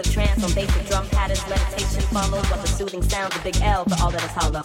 of trance on basic drum patterns. meditation follows up the soothing sounds of Big L for all that is hollow.